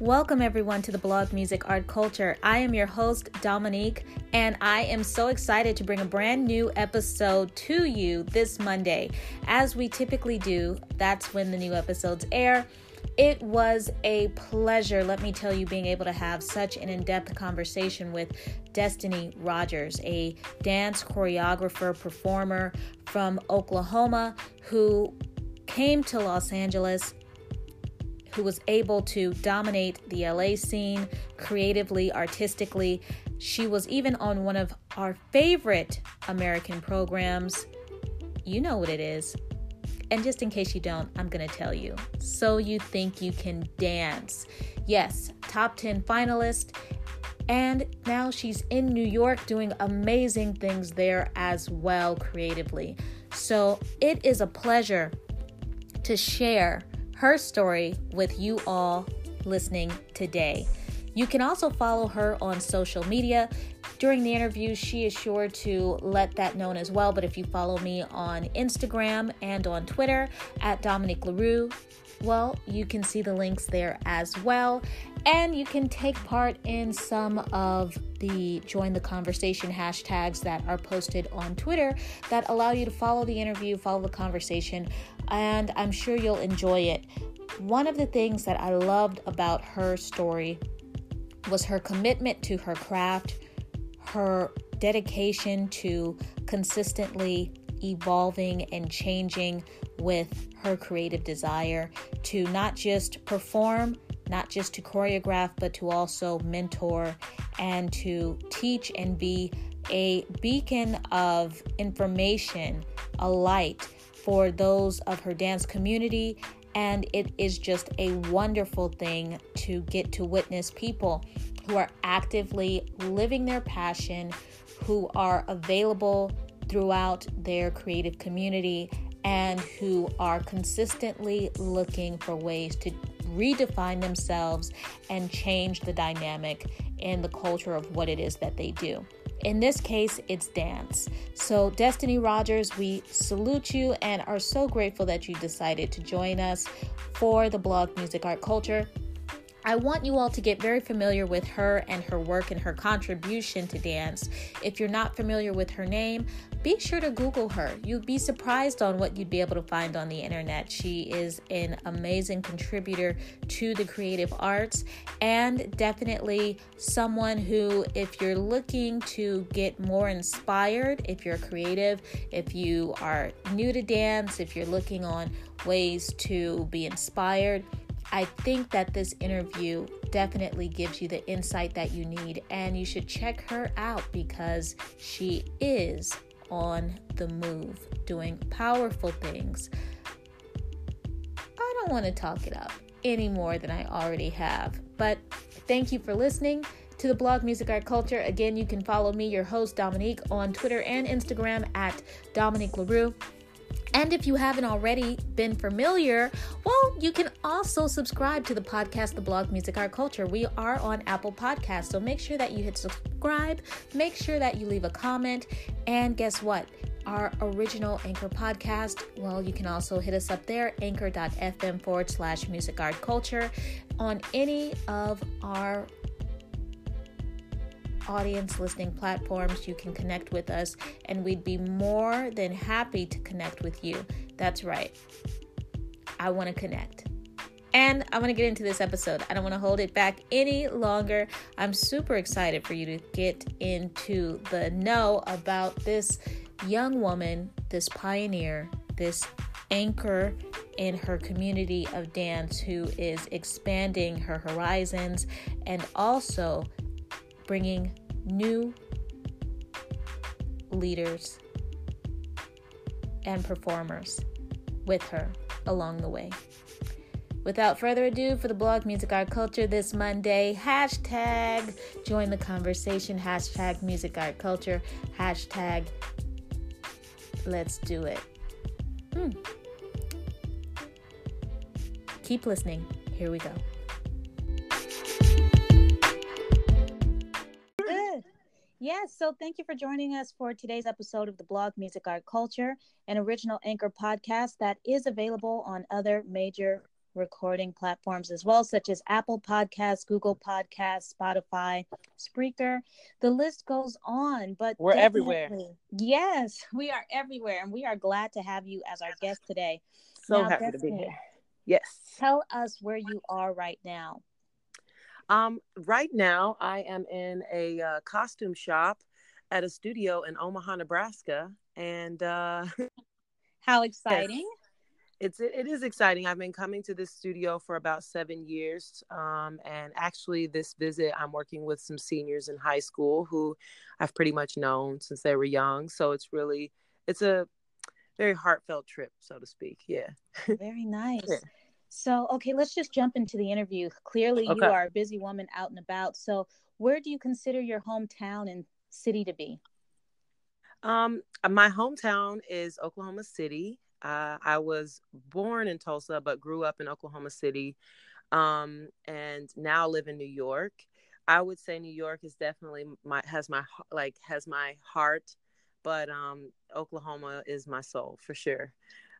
Welcome, everyone, to the blog Music Art Culture. I am your host, Dominique, and I am so excited to bring a brand new episode to you this Monday. As we typically do, that's when the new episodes air. It was a pleasure, let me tell you, being able to have such an in depth conversation with Destini Rogers, a dance choreographer, performer from Oklahoma who came to Los Angeles who was able to dominate the LA scene creatively, artistically. She was even on one of our favorite American programs. You know what it is. And just in case you don't, I'm going to tell you. So You Think You Can Dance. Yes, top 10 finalist. And now she's in New York doing amazing things there as well creatively. So it is a pleasure to share her story with you all listening today. You can also follow her on social media. During the interview, she is sure to let that known as well. But if you follow me on Instagram and on Twitter at Dominique LaRue, well, you can see the links there as well. And you can take part in some of the join the conversation hashtags that are posted on Twitter that allow you to follow the interview, follow the conversation, and I'm sure you'll enjoy it. One of the things that I loved about her story was her commitment to her craft, her dedication to consistently evolving and changing with her creative desire to not just perform, not just to choreograph, but to also mentor and to teach and be a beacon of information, a light for those of her dance community. And it is just a wonderful thing to get to witness people who are actively living their passion, who are available throughout their creative community, and who are consistently looking for ways to redefine themselves and change the dynamic and the culture of what it is that they do. In this case, it's dance. So, Destini Rogers, we salute you and are so grateful that you decided to join us for the blog Music Art Culture. I want you all to get very familiar with her and her work and her contribution to dance. If you're not familiar with her name, be sure to Google her. You'd be surprised on what you'd be able to find on the internet. She is an amazing contributor to the creative arts and definitely someone who, if you're looking to get more inspired, if you're creative, if you are new to dance, if you're looking on ways to be inspired, I think that this interview definitely gives you the insight that you need, and you should check her out because she is on the move doing powerful things. I don't want to talk it up any more than I already have, but thank you for listening to the blog Music Art Culture. Again, you can follow me, your host Dominique, on Twitter and Instagram at Dominique LaRue. And if you haven't already been familiar, well, you can also subscribe to the podcast, The Blog Music Art Culture. We are on Apple Podcasts, so make sure that you hit subscribe, make sure that you leave a comment, and guess what? Our original Anchor podcast, well, you can also hit us up there, anchor.fm forward slash music art culture, on any of our audience listening platforms. You can connect with us, and we'd be more than happy to connect with you. That's right. I want to connect. And I want to get into this episode. I don't want to hold it back any longer. I'm super excited for you to get into the know about this young woman, this pioneer, this anchor in her community of dance who is expanding her horizons and also bringing new leaders and performers with her along the way. Without further ado, for the blog Music Art Culture this Monday, hashtag join the conversation, hashtag Music Art Culture, hashtag let's do it. Hmm. Keep listening. Here we go. Yes, so thank you for joining us for today's episode of the blog Music Art Culture, an original Anchor podcast that is available on other major recording platforms as well, such as Apple Podcasts, Google Podcasts, Spotify, Spreaker. The list goes on, but we're everywhere. Yes, we are everywhere, and we are glad to have you as our guest today. So now, happy Destini, to be here. Yes. Tell us where you are right now. Um, right now, I am in a uh, costume shop at a studio in Omaha, Nebraska, and uh, how exciting! It's it, it is exciting. I've been coming to this studio for about seven years, um, and actually, this visit I'm working with some seniors in high school who I've pretty much known since they were young. So it's really it's a very heartfelt trip, so to speak. Yeah. Very nice. Yeah. So, okay, let's just jump into the interview. Clearly, okay. you are a busy woman out and about. So, where do you consider your hometown and city to be? Um, my hometown is Oklahoma City. Uh, I was born in Tulsa, but grew up in Oklahoma City, um, and now live in New York. I would say New York is definitely my has my like has my heart, but um, Oklahoma is my soul for sure.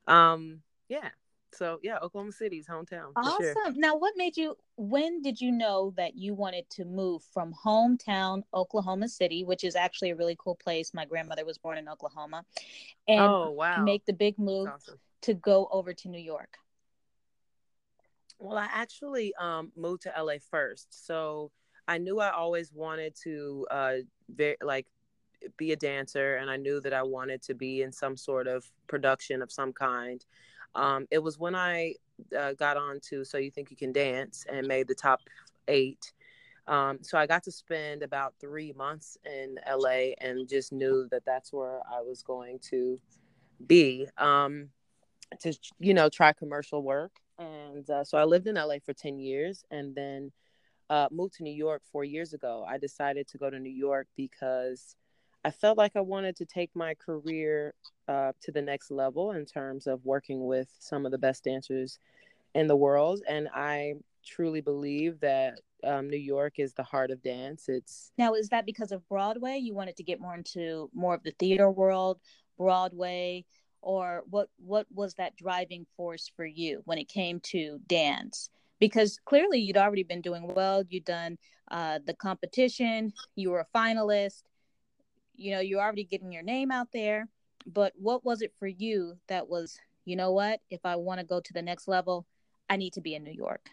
Um, yeah, so yeah, Oklahoma City's hometown. Awesome. Sure. Now, what made you? When did you know that you wanted to move from hometown Oklahoma City, which is actually a really cool place? My grandmother was born in Oklahoma, and oh, wow. make the big move awesome. to go over to New York. Well, I actually um, moved to LA first, so I knew I always wanted to, uh, very, like, be a dancer, and I knew that I wanted to be in some sort of production of some kind. Um, it was when I uh, got on to So You Think You Can Dance and made the top eight. Um, so I got to spend about three months in LA and just knew that that's where I was going to be um, to, you know, try commercial work. And uh, so I lived in LA for 10 years and then uh, moved to New York four years ago. I decided to go to New York because I felt like I wanted to take my career uh, to the next level in terms of working with some of the best dancers in the world. And I truly believe that um, New York is the heart of dance. It's now is that because of Broadway? You wanted to get more into more of the theater world, Broadway, or what? What was that driving force for you when it came to dance? Because clearly you'd already been doing well. You'd done uh, the competition. You were a finalist you know you're already getting your name out there but what was it for you that was you know what if i want to go to the next level i need to be in new york?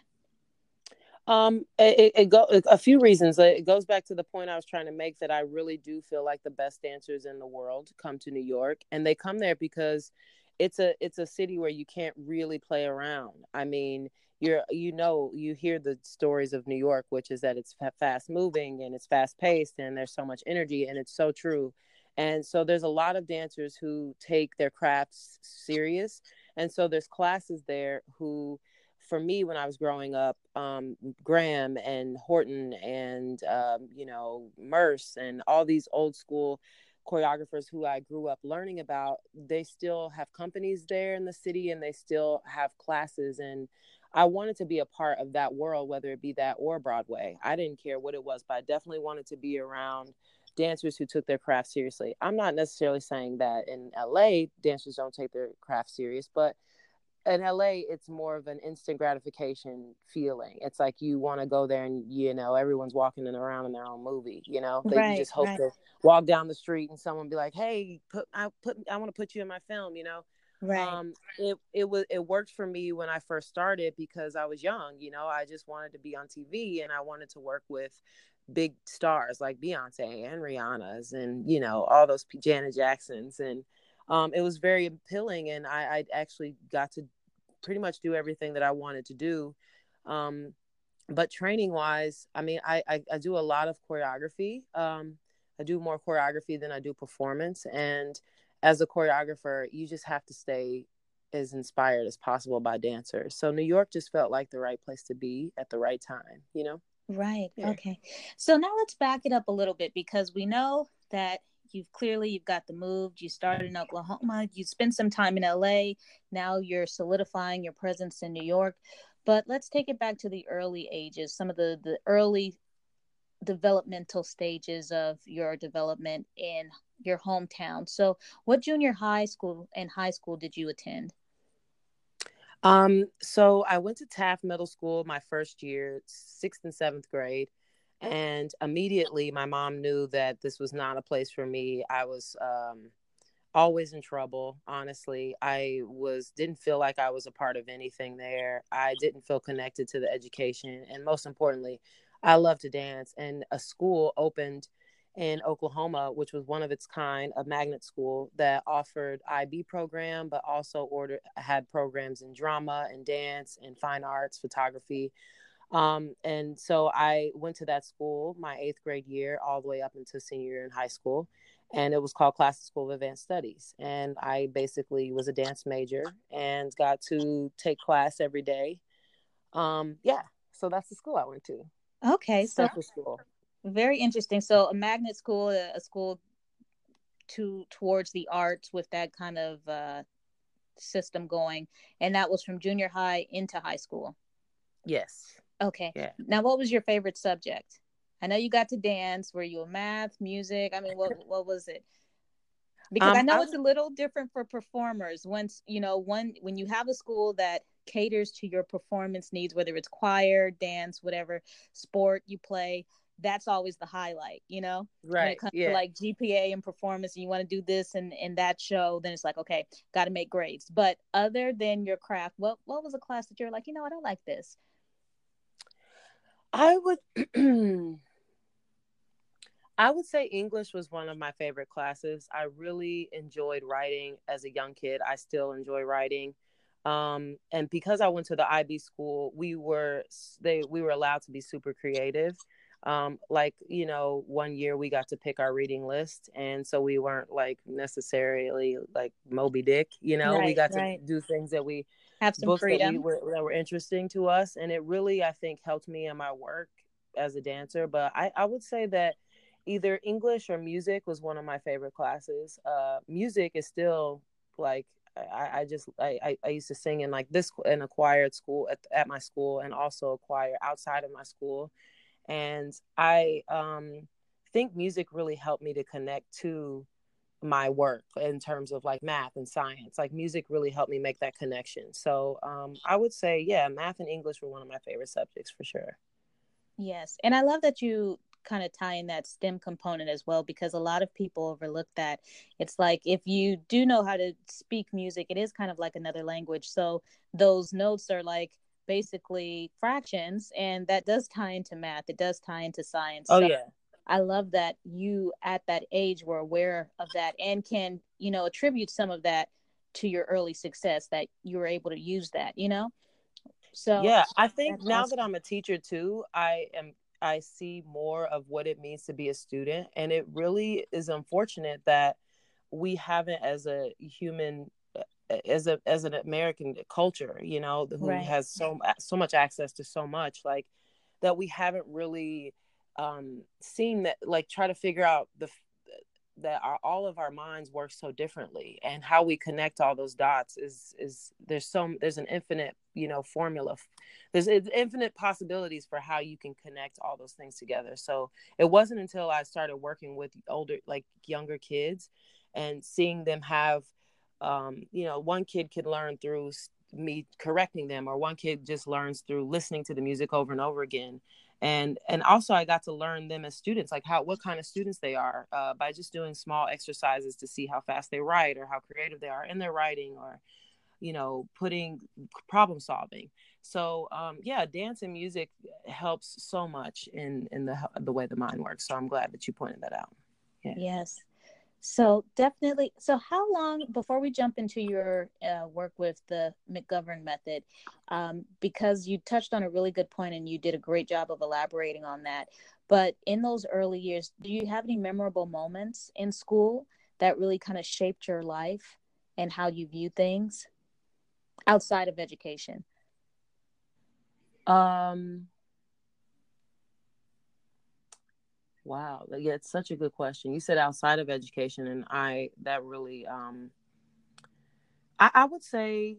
Um it, it go a few reasons. It goes back to the point i was trying to make that i really do feel like the best dancers in the world come to new york and they come there because it's a it's a city where you can't really play around. I mean you're you know you hear the stories of New York, which is that it's fast moving and it's fast paced and there's so much energy and it's so true. And so there's a lot of dancers who take their crafts serious, and so there's classes there who. For me, when I was growing up, um, Graham and Horton and um, you know Merce and all these old school choreographers who I grew up learning about, they still have companies there in the city and they still have classes. And I wanted to be a part of that world, whether it be that or Broadway. I didn't care what it was, but I definitely wanted to be around dancers who took their craft seriously. I'm not necessarily saying that in LA dancers don't take their craft serious, but in LA it's more of an instant gratification feeling. It's like you want to go there and you know everyone's walking in around in their own movie, you know. They right, just hope right. to walk down the street and someone be like, "Hey, put I put I want to put you in my film," you know. Right. Um, it it was it worked for me when I first started because I was young. You know, I just wanted to be on TV and I wanted to work with big stars like Beyonce and Rihanna's and you know all those Janet Jacksons and um, it was very appealing and I, I actually got to pretty much do everything that I wanted to do. Um, but training wise, I mean, I, I, I do a lot of choreography. Um, I do more choreography than I do performance and as a choreographer, you just have to stay as inspired as possible by dancers. So New York just felt like the right place to be at the right time, you know? Right. Yeah. Okay. So now let's back it up a little bit because we know that you've clearly you've got the move. You started in Oklahoma, you spent some time in LA, now you're solidifying your presence in New York. But let's take it back to the early ages, some of the the early developmental stages of your development in your hometown. So, what junior high school and high school did you attend? Um, so I went to Taft Middle School my first year, sixth and seventh grade, and immediately my mom knew that this was not a place for me. I was um, always in trouble. Honestly, I was didn't feel like I was a part of anything there. I didn't feel connected to the education, and most importantly, I love to dance. And a school opened in Oklahoma, which was one of its kind, a magnet school that offered IB program, but also ordered had programs in drama and dance and fine arts, photography. Um, and so I went to that school my eighth grade year, all the way up into senior year in high school. And it was called Classen School of Advanced Studies. And I basically was a dance major and got to take class every day. Um, yeah, so that's the school I went to. Okay, so school. Very interesting. So a magnet school, a, school to towards the arts with that kind of uh, system going, and that was from junior high into high school. Yes. Okay. Yeah. Now, what was your favorite subject? I know you got to dance. Were you a math, music? I mean, what what was it? Because um, I know I... it's a little different for performers. Once you know, one when you have a school that caters to your performance needs, whether it's choir, dance, whatever sport you play, that's always the highlight, you know? Right. When it comes yeah. to like GPA and performance and you want to do this and in that show, then it's like, okay, got to make grades. But other than your craft, what what was a class that you're like, you know, I don't like this? I would I would say English was one of my favorite classes. I really enjoyed writing as a young kid. I still enjoy writing. Um, and because I went to the IB school, we were they we were allowed to be super creative um, like you know one year we got to pick our reading list and so we weren't like necessarily like moby dick you know right, we got right. to do things that we have some books freedom. that, we were, that were interesting to us and it really i think helped me in my work as a dancer but i, I would say that either english or music was one of my favorite classes uh, music is still like I, I just I, I used to sing in like this in a choir at school at, at my school and also a choir outside of my school and i um, think music really helped me to connect to my work in terms of like math and science. Like music really helped me make that connection. So um, i would say yeah math and english were one of my favorite subjects for sure. Yes. And i love that you kind of tie in that stem component as well because a lot of people overlook that. It's like if you do know how to speak music it is kind of like another language. So those notes are like basically fractions and that does tie into math. It does tie into science. Oh so yeah. I love that you at that age were aware of that and can you know attribute some of that to your early success that you were able to use that you know? So yeah i think now awesome. that i'm a teacher too i am i see more of what it means to be a student. And it really is unfortunate that we haven't as a human as a as an American culture, you know, who right. has so so much access to so much, like that we haven't really um, seen that, like try to figure out the that our, all of our minds work so differently and how we connect all those dots is is there's so there's an infinite you know formula there's infinite possibilities for how you can connect all those things together so it wasn't until i started working with older like younger kids and seeing them have um, you know, one kid could learn through me correcting them, or one kid just learns through listening to the music over and over again. And and also, I got to learn them as students, like how what kind of students they are uh, by just doing small exercises to see how fast they write or how creative they are in their writing, or you know, putting problem solving. So um, yeah, dance and music helps so much in in the the way the mind works. So I'm glad that you pointed that out. Yeah. Yes. So definitely. So how long before we jump into your uh, work with the McGovern method, um, because you touched on a really good point and you did a great job of elaborating on that. But in those early years, do you have any memorable moments in school that really kind of shaped your life and how you view things outside of education? Um, Wow, yeah, it's such a good question. You said outside of education, and I that really, um, I, I would say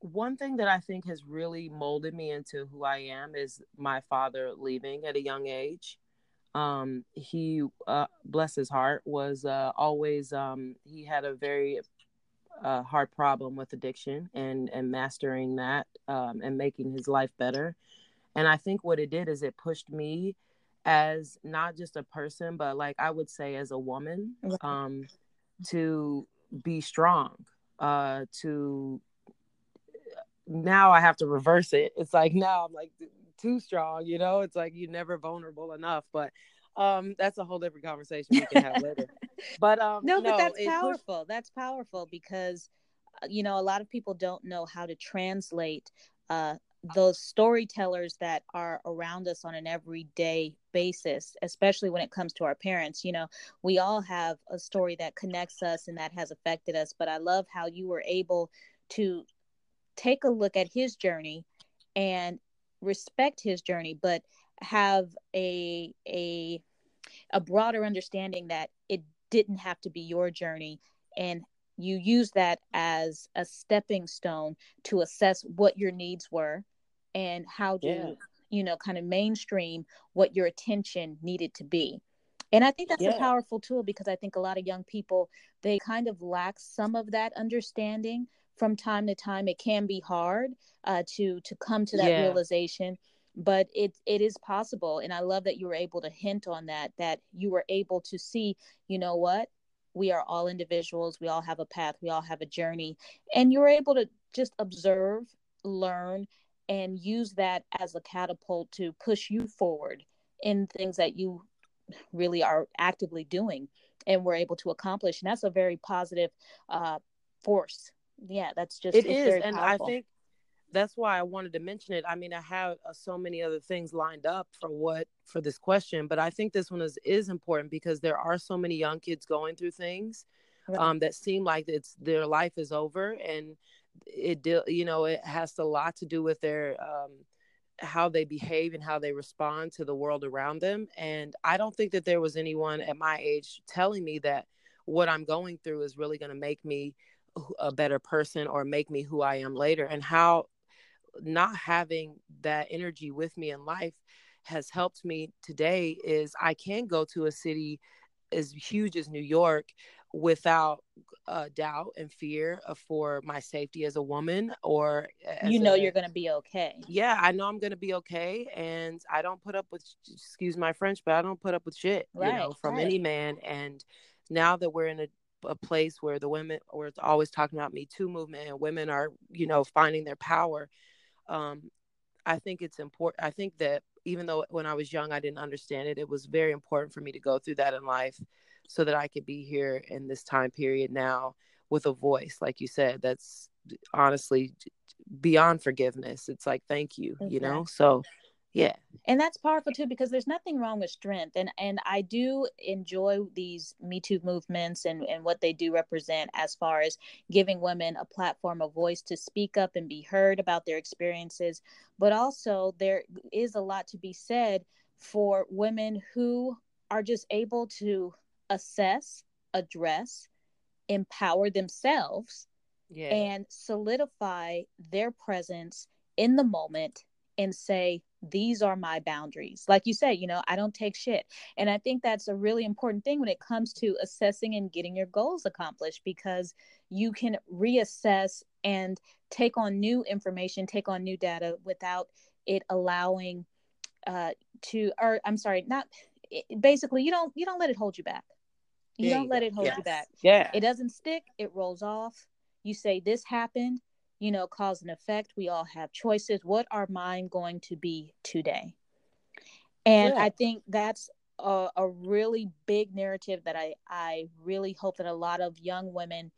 one thing that I think has really molded me into who I am is my father leaving at a young age. Um, he, uh, bless his heart, was uh, always um, he had a very a hard problem with addiction and and mastering that um, and making his life better. And I think what it did is it pushed me as not just a person, but like I would say as a woman, um, to be strong, uh, to now I have to reverse it. It's like now I'm like too strong, you know. It's like you're never vulnerable enough, but um, that's a whole different conversation we can have later. But um, no, but that's powerful. Pushed... That's powerful because uh, you know a lot of people don't know how to translate uh those storytellers that are around us on an everyday basis, especially when it comes to our parents. You know, we all have a story that connects us and that has affected us. But I love how you were able to take a look at his journey and respect his journey, but have a a a broader understanding that it didn't have to be your journey and you use that as a stepping stone to assess what your needs were and how to yeah. you know kind of mainstream what your attention needed to be. And i think that's yeah. a powerful tool because i think a lot of young people they kind of lack some of that understanding from time to time. It can be hard uh, to to come to that yeah. realization but it it is possible. And i love that you were able to hint on that that you were able to see you know what? We are all individuals. We all have a path. We all have a journey. And you were able to just observe learn and use that as a catapult to push you forward in things that you really are actively doing and we're able to accomplish. And that's a very positive uh, force. Yeah that's just it is and powerful. i think that's why i wanted to mention it. I mean i have uh, so many other things lined up for what for this question but i think this one is is important because there are so many young kids going through things um, that seem like it's their life is over and it you know it has a lot to do with their um, how they behave and how they respond to the world around them. And i don't think that there was anyone at my age telling me that what i'm going through is really going to make me a better person or make me who i am later. And how not having that energy with me in life has helped me today is i can go to a city as huge as new york without uh, doubt and fear for my safety as a woman or you know a, you're going to be okay yeah i know i'm going to be okay and i don't put up with excuse my french but i don't put up with shit right, you know from right. any man and now that we're in a, a place where the women we're always talking about me too movement and women are you know finding their power um i think it's important i think that even though when i was young i didn't understand it it was very important for me to go through that in life so that I could be here in this time period now with a voice, like you said, that's honestly beyond forgiveness. It's like, thank you, exactly. you know? So, yeah. And that's powerful too, because there's nothing wrong with strength. And, and I do enjoy these Me Too movements and, and what they do represent as far as giving women a platform, a voice to speak up and be heard about their experiences. But also, there is a lot to be said for women who are just able to assess, address, empower themselves, yeah. and solidify their presence in the moment and say, these are my boundaries. Like you said, you know, I don't take shit. And I think that's a really important thing when it comes to assessing and getting your goals accomplished because you can reassess and take on new information, take on new data without it allowing uh to or I'm sorry, not basically you don't you don't let it hold you back you there don't let it hold yes. you back. Yeah. It doesn't stick, it rolls off. You say this happened, you know, cause and effect. We all have choices. What are mine going to be today? And yeah. I think that's a, a, really big narrative that I, I really hope that a lot of young women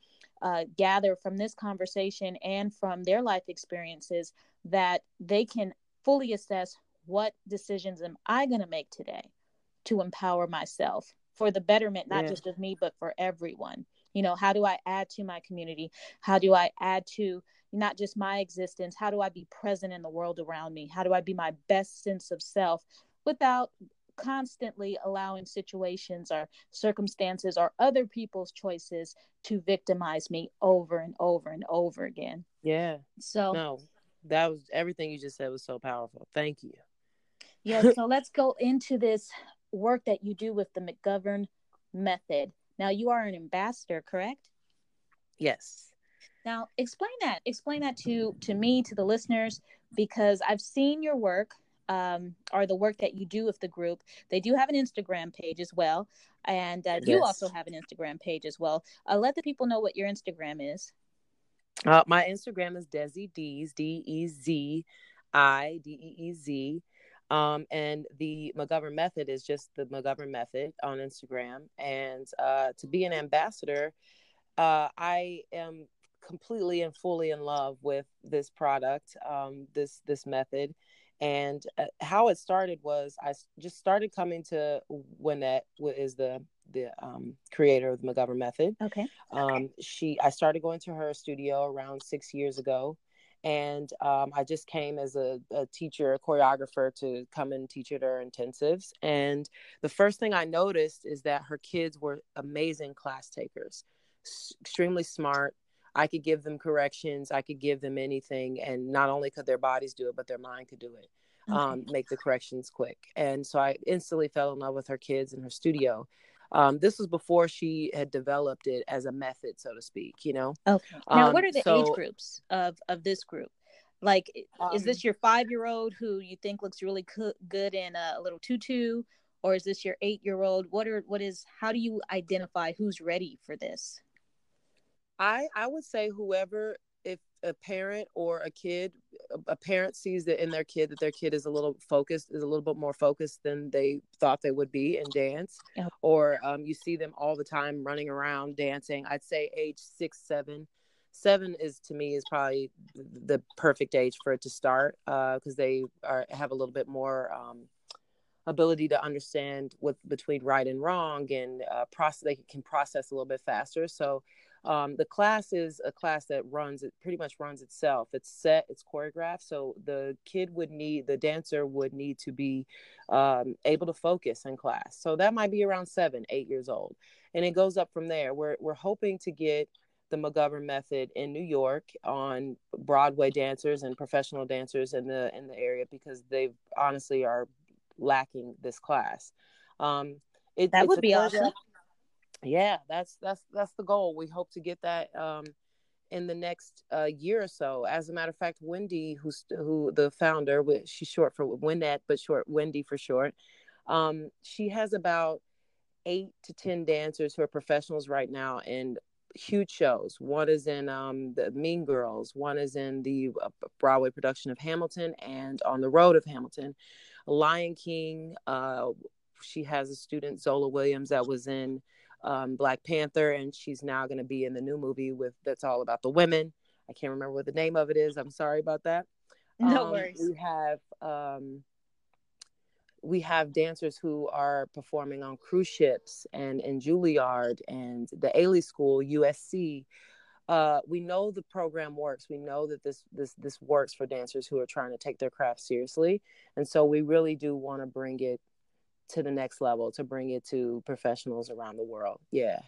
uh, gather from this conversation and from their life experiences that they can fully assess what decisions am I going to make today to empower myself for the betterment not yeah. just of me but for everyone. You know how do i add to my community? How do i add to not just my existence? How do i be present in the world around me? How do i be my best sense of self without constantly allowing situations or circumstances or other people's choices to victimize me over and over and over again? Yeah. So no that was everything you just said was so powerful. Thank you. Yeah so let's go into this work that you do with the McGovern method. Now, you are an ambassador, correct? Yes. Now, explain that. Explain that to to me, to the listeners, because I've seen your work um, or the work that you do with the group. They do have an Instagram page as well, and uh, yes. you also have an Instagram page as well. Uh, let the people know what your Instagram is. Uh, my Instagram is Dezi Deez, D E Z I D E E Z. Um, and the McGovern method is just the McGovern method on Instagram. And uh, to be an ambassador, uh, I am completely and fully in love with this product, um, this this method. And uh, how it started was I just started coming to Wynette, is the the um, creator of the McGovern method. Okay. Um, she I started going to her studio around six years ago and um, I just came as a, a, teacher, a choreographer to come and teach at her intensives. And the first thing I noticed is that her kids were amazing class takers, s- extremely smart. I could give them corrections, I could give them anything, and not only could their bodies do it, but their mind could do it. Okay. Um, make the corrections quick. And so I instantly fell in love with her kids in her studio. Um, this was before she had developed it as a method, so to speak. You know. Okay. Now, um, what are the so, age groups of of this group? Like, um, is this um, your five year old who you think looks really co- good in a, a little tutu, or is this your eight year old? What are what is? How do you identify who's ready for this? I I would say whoever if a parent or a kid a parent sees that in their kid that their kid is a little focused is a little bit more focused than they thought they would be in dance. Yep. or um, you see them all the time running around dancing. I'd say age six seven. Seven is to me is probably the perfect age for it to start because uh, they are have a little bit more um, ability to understand what between right and wrong and uh, process they can process a little bit faster. So um, the class is a class that runs it pretty much runs itself. It's set, it's choreographed. So the kid would need, the dancer would need to be um, able to focus in class. So that might be around seven, eight years old. And it goes up from there. We're, we're hoping to get the McGovern method in New York on Broadway dancers and professional dancers in the in the area because they honestly are lacking this class. Um, it, that would be awesome yeah that's that's that's the goal. We hope to get that um in the next uh, year or so. As a matter of fact wendy who's who the founder she's short for Wynette, but short wendy for short um she has about eight to ten dancers who are professionals right now and huge shows. One is in um the mean girls. One is in the uh, broadway production of hamilton and on the road of hamilton. Lion king uh she has a student zola williams that was in um, Black Panther, and she's now going to be in the new movie with that's all about the women. I can't remember what the name of it is. I'm sorry about that. No um, worries. We have um, we have dancers who are performing on cruise ships and in Juilliard and the Ailey School, USC. Uh, we know the program works. We know that this this this works for dancers who are trying to take their craft seriously, and so we really do want to bring it to the next level to bring it to professionals around the world. Yeah.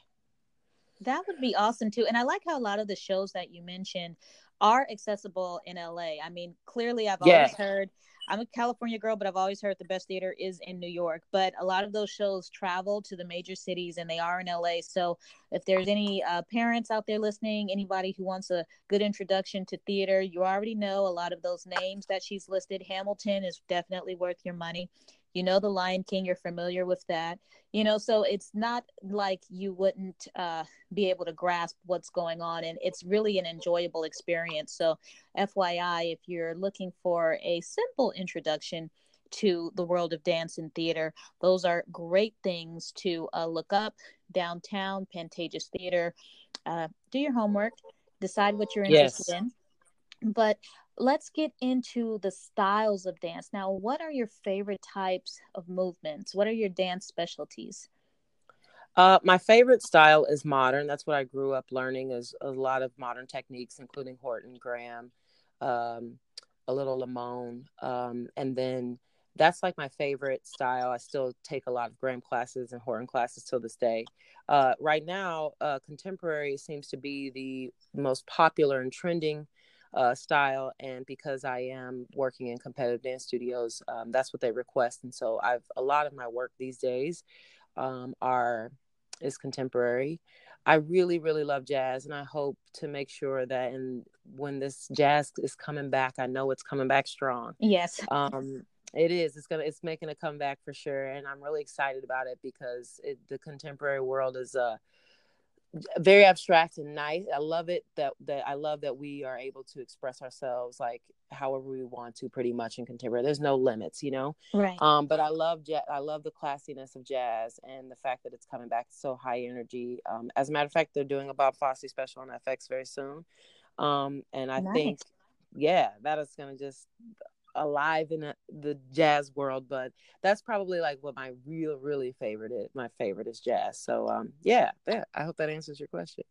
That would be awesome too. And I like how a lot of the shows that you mentioned are accessible in LA. I mean, clearly I've yeah. always heard I'm a California girl, but I've always heard the best theater is in New York. But a lot of those shows travel to the major cities and they are in LA. So if there's any uh, parents out there listening, anybody who wants a good introduction to theater, you already know a lot of those names that she's listed. Hamilton is definitely worth your money you know the lion king you're familiar with that you know so it's not like you wouldn't uh, be able to grasp what's going on and it's really an enjoyable experience. So fyi if you're looking for a simple introduction to the world of dance and theater those are great things to uh, look up. Downtown pantages theater uh, do your homework decide what you're interested yes. in. But let's get into the styles of dance. Now, what are your favorite types of movements? What are your dance specialties? Uh, my favorite style is modern. That's what I grew up learning is a lot of modern techniques, including Horton, Graham, um, a little Limón, um, and then that's like my favorite style. I still take a lot of Graham classes and Horton classes till this day. Uh, right now, uh, contemporary seems to be the most popular and trending uh, style. And because I am working in competitive dance studios, um, that's what they request. And so I've a lot of my work these days um, are is contemporary. I really, really love jazz, and I hope to make sure that, and when this jazz is coming back, I know it's coming back strong. Yes. Um, it is. It's gonna. It's making a comeback for sure, and I'm really excited about it because it, the contemporary world is uh very abstract and nice. I love it that that I love that we are able to express ourselves like however we want to, pretty much in contemporary. There's no limits, you know. Right. Um, but I love jazz. I love the classiness of jazz and the fact that it's coming back so high energy. Um, as a matter of fact, they're doing a Bob Fosse special on FX very soon. Um, and I nice. think, yeah, that is going to just alive in a, the jazz world but that's probably like what my real really favorite is my favorite is jazz. So um yeah yeah i hope that answers your question.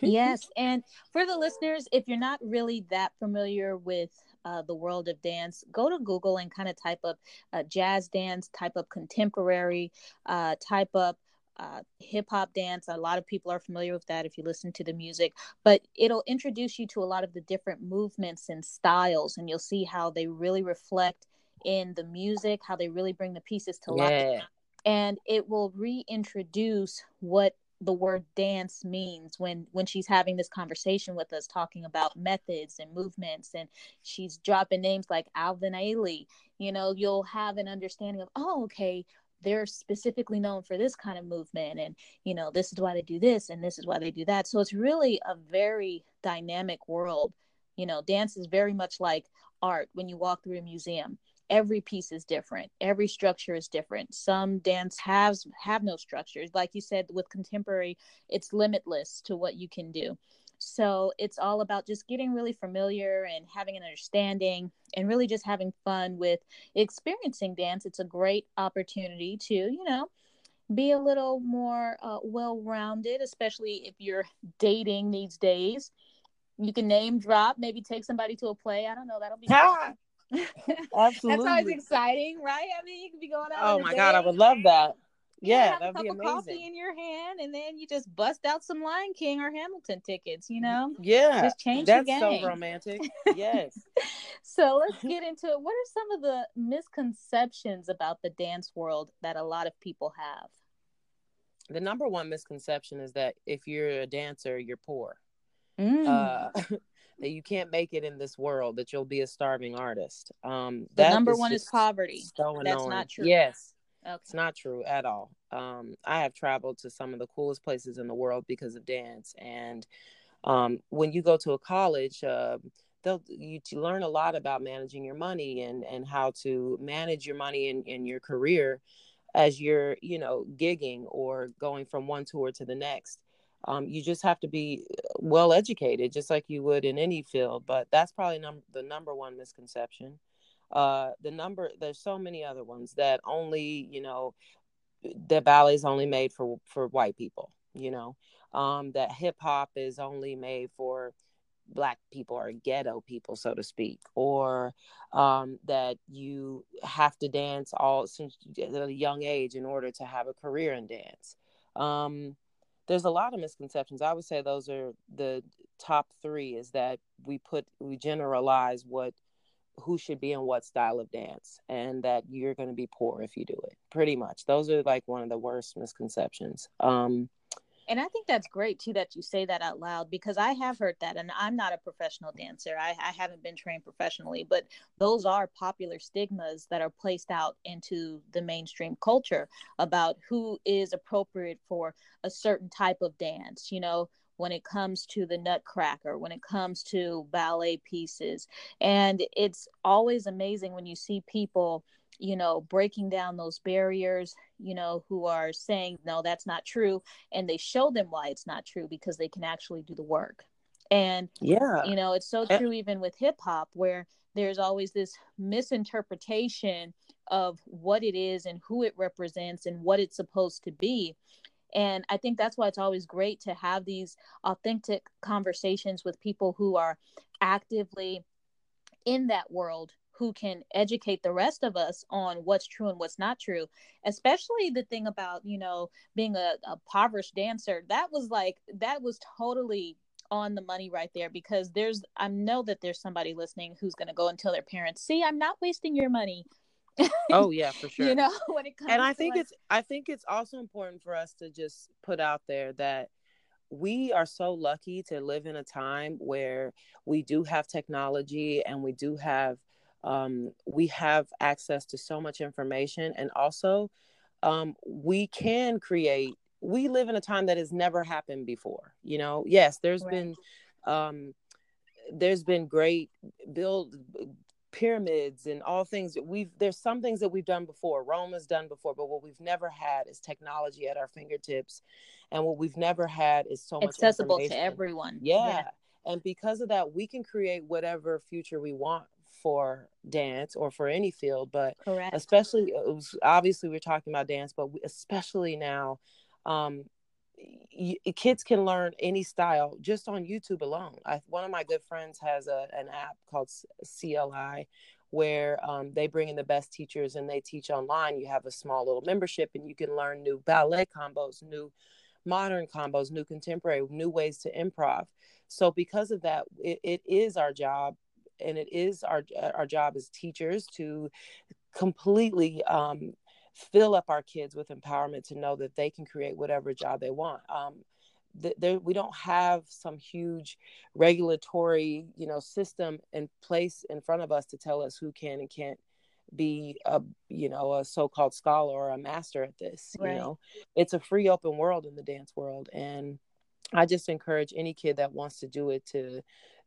Yes and for the listeners if you're not really that familiar with uh, the world of dance go to google and kind of type up uh, jazz dance type up contemporary uh, type up uh, hip hop dance. A lot of people are familiar with that if you listen to the music, but it'll introduce you to a lot of the different movements and styles, and you'll see how they really reflect in the music, how they really bring the pieces to yeah. life. And it will reintroduce what the word dance means when when she's having this conversation with us talking about methods and movements and she's dropping names like alvin ailey you know you'll have an understanding of oh okay they're specifically known for this kind of movement and you know this is why they do this and this is why they do that. So it's really a very dynamic world. You know dance is very much like art when you walk through a museum. Every piece is different. Every structure is different. Some dance has have no structures. Like you said with contemporary it's limitless to what you can do so it's all about just getting really familiar and having an understanding and really just having fun with experiencing dance. It's a great opportunity to, you know, be a little more uh, well rounded, especially if you're dating these days. You can name drop, maybe take somebody to a play. I don't know. That'll be ah, absolutely. That's always exciting, right? I mean, you could be going out. Oh my god, I would love that yeah, have a cup of coffee in your hand, and then you just bust out some Lion King or Hamilton tickets. You know, yeah, just change that's the game. so romantic. Yes. so let's get into it. What are some of the misconceptions about the dance world that a lot of people have? The number one misconception is that if you're a dancer, you're poor. Mm. Uh, that you can't make it in this world. That you'll be a starving artist. Um, the number is one is poverty. So That's not true. Yes, Okay. It's not true at all. Um, I have traveled to some of the coolest places in the world because of dance. And um, when you go to a college, uh, they'll you learn a lot about managing your money and and how to manage your money in, in your career as you're you know gigging or going from one tour to the next. Um, you just have to be well educated, just like you would in any field. But that's probably num- the number one misconception uh the number there's so many other ones that only you know ballet is only made for for white people you know? Um that hip hop is only made for black people or ghetto people so to speak or um that you have to dance all since a young age in order to have a career in dance. Um there's a lot of misconceptions. I would say those are the top three is that we put we generalize what who should be in what style of dance and that you're going to be poor if you do it pretty much. Those are like one of the worst misconceptions. Um and i think that's great too that you say that out loud because i have heard that and i'm not a professional dancer. I, I haven't been trained professionally but those are popular stigmas that are placed out into the mainstream culture about who is appropriate for a certain type of dance you know when it comes to the Nutcracker, when it comes to ballet pieces. And it's always amazing when you see people, you know, breaking down those barriers, you know, who are saying, no, that's not true. And they show them why it's not true because they can actually do the work. And, yeah, you know, it's so eh true even with hip hop, where there's always this misinterpretation of what it is and who it represents and what it's supposed to be and I think that's why it's always great to have these authentic conversations with people who are actively in that world who can educate the rest of us on what's true and what's not true especially the thing about you know being a, a impoverished dancer. That was like that was totally on the money right there because there's i know that there's somebody listening who's going to go and tell their parents see i'm not wasting your money oh yeah for sure. you know when it comes and i think like... it's i think it's also important for us to just put out there that we are so lucky to live in a time where we do have technology and we do have um, we have access to so much information. And also um, we can create we live in a time that has never happened before you know? Yes there's right. been um, there's been great build pyramids and all things that we've there's some things that we've done before rome has done before but what we've never had is technology at our fingertips and what we've never had is so much accessible to everyone yeah. yeah and because of that we can create whatever future we want for dance or for any field but Correct. especially obviously we're talking about dance but we, especially now um, kids can learn any style just on YouTube alone. I, one of my good friends has a, an app called CLI where um, they bring in the best teachers and they teach online. You have a small little membership and you can learn new ballet combos, new modern combos, new contemporary, new ways to improv. So because of that, it, it is our job and it is our our job as teachers to completely um, fill up our kids with empowerment to know that they can create whatever job they want. Um, there, we don't have some huge regulatory, you know, system in place in front of us to tell us who can and can't be a, you know, a so-called scholar or a master at this. Right. You know, it's a free, open world in the dance world, and I just encourage any kid that wants to do it to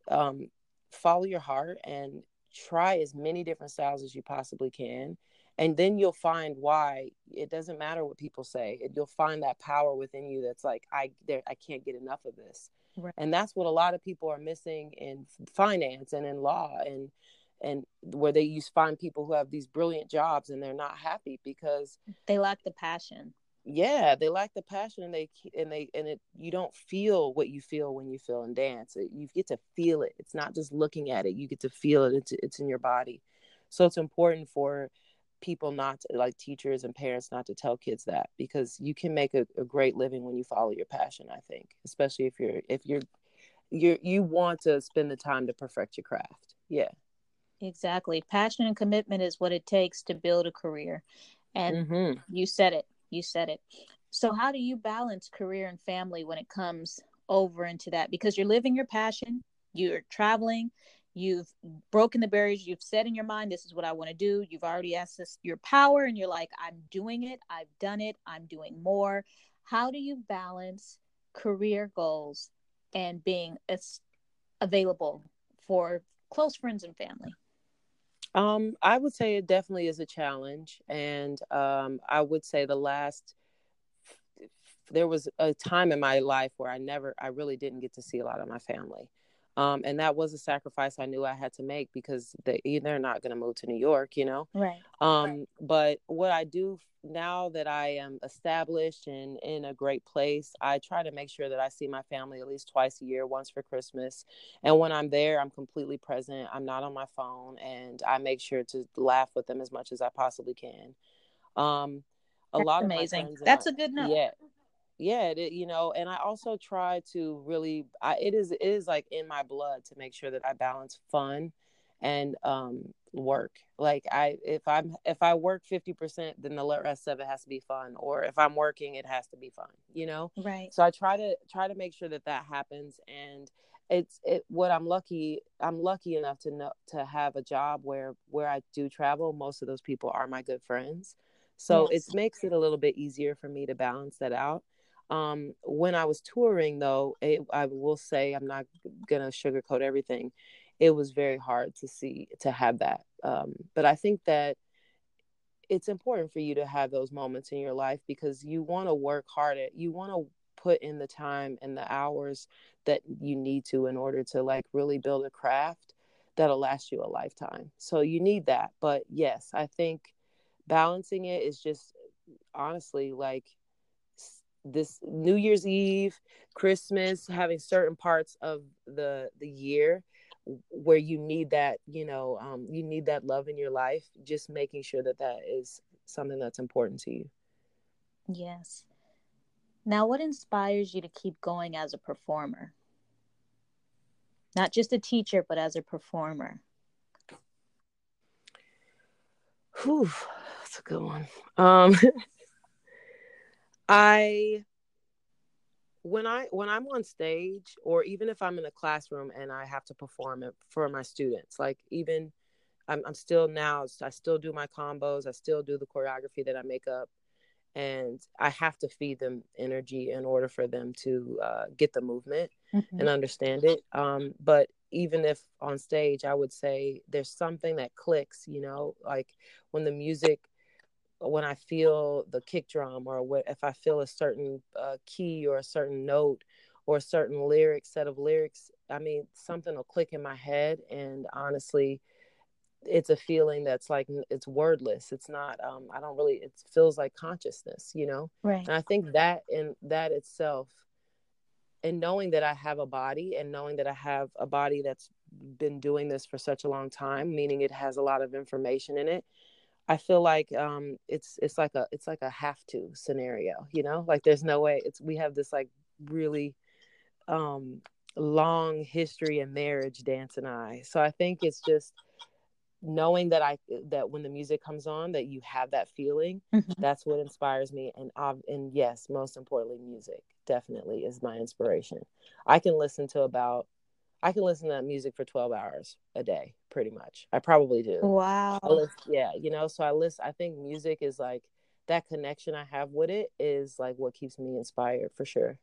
um, follow your heart and try as many different styles as you possibly can and then you'll find why it doesn't matter what people say you'll find that power within you that's like i there i can't get enough of this. Right. and that's what a lot of people are missing in finance and in law and and where they use find people who have these brilliant jobs and they're not happy because they lack the passion. Yeah they lack the passion and they and they and it you don't feel what you feel when you feel in dance. You get to feel it. It's not just looking at it. You get to feel it. It's, it's in your body. So it's important for people not to, like teachers and parents not to tell kids that because you can make a, a great living when you follow your passion i think especially if you're if you're you you want to spend the time to perfect your craft. Yeah. Exactly. Passion and commitment is what it takes to build a career. And mm-hmm. you said it. You said it. So how do you balance career and family when it comes over into that? Because you're living your passion you're traveling you've broken the barriers you've said in your mind. This is what i want to do. You've already accessed your power and you're like i'm doing it. I've done it. I'm doing more. How do you balance career goals and being available for close friends and family? Um i would say it definitely is a challenge. And um i would say the last there was a time in my life where i never i really didn't get to see a lot of my family um, and that was a sacrifice I knew I had to make because they they're not going to move to New York, you know. Right. Um, right. But what I do now that I am established and in a great place, I try to make sure that I see my family at least twice a year, once for Christmas, and when I'm there, I'm completely present. I'm not on my phone, and I make sure to laugh with them as much as I possibly can. Um, a That's lot amazing. of That's a good note. Yeah, yeah it, you know and i also try to really I, it is it is like in my blood to make sure that i balance fun and um work. Like i if i'm if i work 50% then the rest of it has to be fun or if i'm working it has to be fun you know? Right. So i try to try to make sure that that happens and it's it what i'm lucky i'm lucky enough to know to have a job where where i do travel most of those people are my good friends. So yes. it makes it a little bit easier for me to balance that out um, when I was touring, though, it, I will say I'm not gonna sugarcoat everything. It was very hard to see to have that, um, but I think that it's important for you to have those moments in your life because you want to work hard at you want to put in the time and the hours that you need to in order to like really build a craft that'll last you a lifetime. So you need that. But yes, I think balancing it is just honestly like this New Year's Eve, Christmas, having certain parts of the the year where you need that, you know, um, you need that love in your life. Just making sure that that is something that's important to you. Yes. Now, what inspires you to keep going as a performer? Not just a teacher, but as a performer. Whew, that's a good one. Um, I when I when I'm on stage or even if I'm in a classroom and I have to perform it for my students, like even I'm, I'm still now I still do my combos, I still do the choreography that I make up, and I have to feed them energy in order for them to uh, get the movement mm-hmm. and understand it. Um, but even if on stage, I would say there's something that clicks, you know, like when the music when I feel the kick drum or what, if I feel a certain uh, key or a certain note or a certain lyric set of lyrics, I mean, something will click in my head. And honestly, it's a feeling that's like it's wordless. It's not. Um, I don't really. It feels like consciousness, you know. Right. And I think that in that itself, and knowing that I have a body, and knowing that I have a body that's been doing this for such a long time, meaning it has a lot of information in it I feel like um, it's it's like a it's like a have to scenario, you know. Like there's no way. It's we have this like really um, long history in marriage, dance and I. So I think it's just knowing that I that when the music comes on, that you have that feeling. Mm-hmm. That's what inspires me. And and yes, most importantly, music definitely is my inspiration. I can listen to about I can listen to that music for 12 hours a day, pretty much. I probably do. Wow. Listen, yeah, you know, so I listen, I think music is like that connection I have with it is like what keeps me inspired for sure.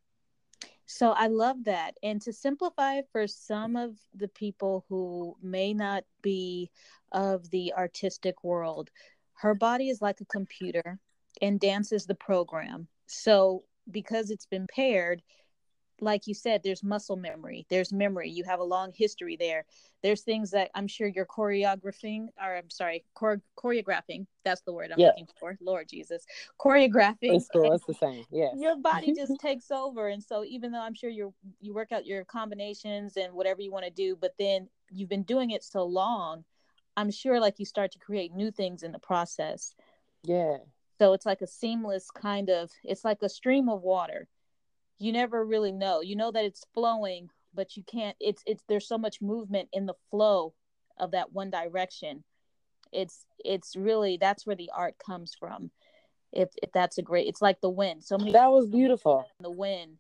So I love that. And to simplify for some of the people who may not be of the artistic world, her body is like a computer and dance is the program. So because it's been paired, like you said, there's muscle memory, there's memory. You have a long history there. There's things that I'm sure you're choreographing, or I'm sorry, chore- choreographing. That's the word I'm yeah. looking for. Lord Jesus, choreographing. It's, cool. it's the same. Yeah. Your body just takes over, and so even though I'm sure you you work out your combinations and whatever you want to do, but then you've been doing it so long, I'm sure like you start to create new things in the process. Yeah. So it's like a seamless kind of. It's like a stream of water you never really know. You know that it's flowing, but you can't it's it's there's so much movement in the flow of that one direction. It's it's really that's where the art comes from. If if that's a great it's like the wind. So many That was beautiful. The wind.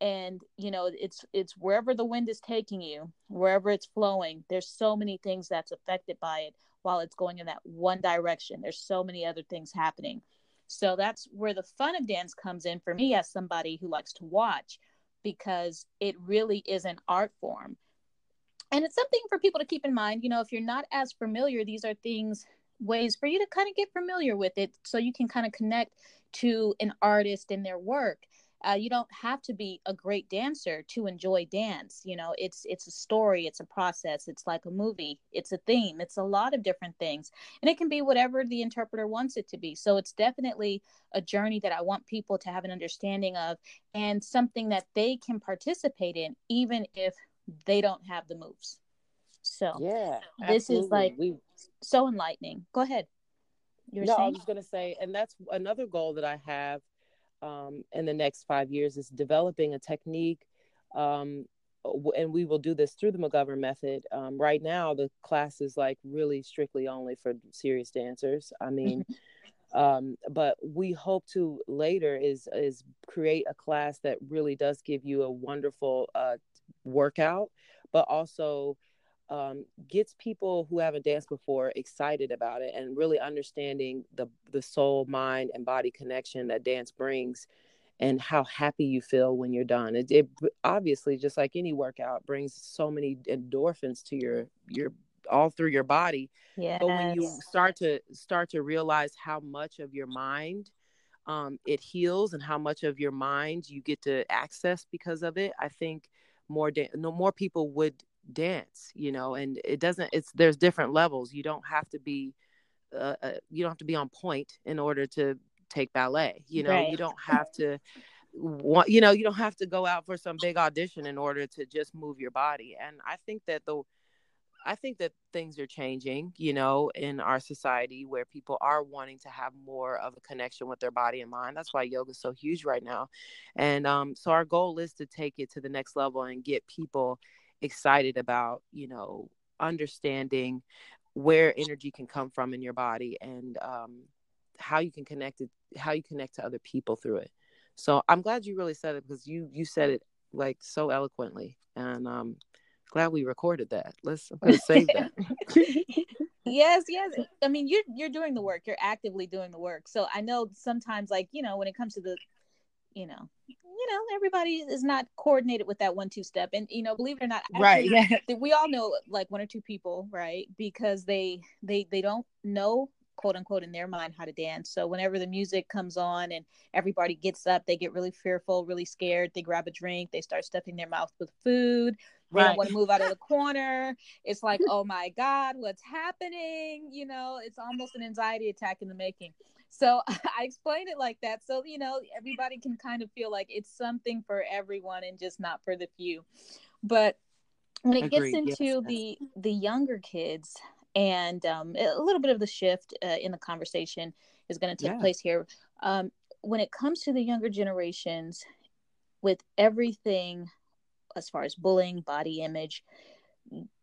And you know, it's it's wherever the wind is taking you, wherever it's flowing, there's so many things that's affected by it while it's going in that one direction. There's so many other things happening. So that's where the fun of dance comes in for me as somebody who likes to watch because it really is an art form. And it's something for people to keep in mind. You know, if you're not as familiar, these are things, ways for you to kind of get familiar with it so you can kind of connect to an artist and their work uh, you don't have to be a great dancer to enjoy dance you know? It's it's a story it's a process it's like a movie it's a theme it's a lot of different things and it can be whatever the interpreter wants it to be. So it's definitely a journey that i want people to have an understanding of and something that they can participate in even if they don't have the moves. So yeah this absolutely. is like we... so enlightening. Go ahead. You're no saying? i was going to say and that's another goal that i have um, in the next five years is developing a technique. Um, and we will do this through the McGovern method. Um, right now, the class is like really strictly only for serious dancers. I mean, mm-hmm. um, but we hope to later is is create a class that really does give you a wonderful uh, workout, but also um, gets people who haven't danced before excited about it and really understanding the the soul, mind, and body connection that dance brings, and how happy you feel when you're done. It, it obviously, just like any workout, brings so many endorphins to your your all through your body. Yeah. But when you start to start to realize how much of your mind um, it heals and how much of your mind you get to access because of it, I think more da- no more people would dance you know and it doesn't it's there's different levels. You don't have to be uh, uh, you don't have to be on point in order to take ballet you know? Right. you don't have to want you know you don't have to go out for some big audition in order to just move your body. And i think that the i think that things are changing you know in our society where people are wanting to have more of a connection with their body and mind. That's why yoga is so huge right now. And um, so our goal is to take it to the next level and get people excited about you know understanding where energy can come from in your body and um, how you can connect it how you connect to other people through it So I'm glad you really said it because you you said it like so eloquently, and um, glad we recorded that. Let's save that. yes, yes. I mean, you're you're doing the work. You're actively doing the work. So I know sometimes, like you know, when it comes to the, you know, you know, everybody is not coordinated with that one two step, and you know, believe it or not, right? Yeah, we all know like one or two people, right? Because they they they don't know quote unquote in their mind how to dance. So whenever the music comes on and everybody gets up, they get really fearful, really scared. They grab a drink, they start stuffing their mouth with food. They right. don't want to move out of the corner. It's like, oh my God, what's happening? You know, it's almost an anxiety attack in the making. So I explain it like that. So, you know, everybody can kind of feel like it's something for everyone and just not for the few. But when it Agreed. gets into yes. the the younger kids, and um, a little bit of the shift uh, in the conversation is going to take yeah. place here. Um, when it comes to the younger generations, with everything as far as bullying, body image,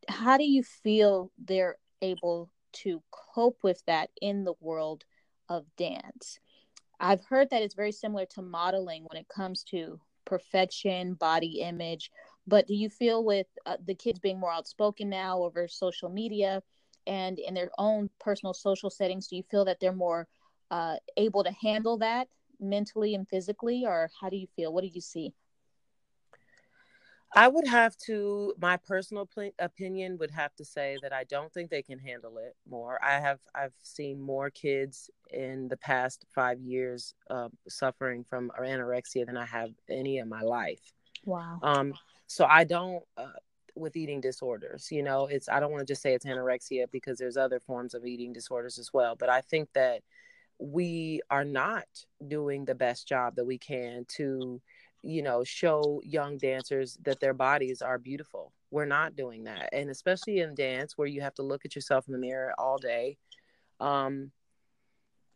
how do you feel they're able to cope with that in the world of dance? I've heard that it's very similar to modeling when it comes to perfection, body image. But do you feel with uh, the kids being more outspoken now over social media? and in their own personal social settings do you feel that they're more uh, able to handle that mentally and physically or how do you feel what do you see i would have to my personal pl- opinion would have to say that i don't think they can handle it more i have i've seen more kids in the past five years uh, suffering from anorexia than i have any of my life wow um so i don't uh, with eating disorders. You know, it's I don't want to just say it's anorexia because there's other forms of eating disorders as well. But I think that we are not doing the best job that we can to, you know, show young dancers that their bodies are beautiful. We're not doing that. And especially in dance where you have to look at yourself in the mirror all day. Um,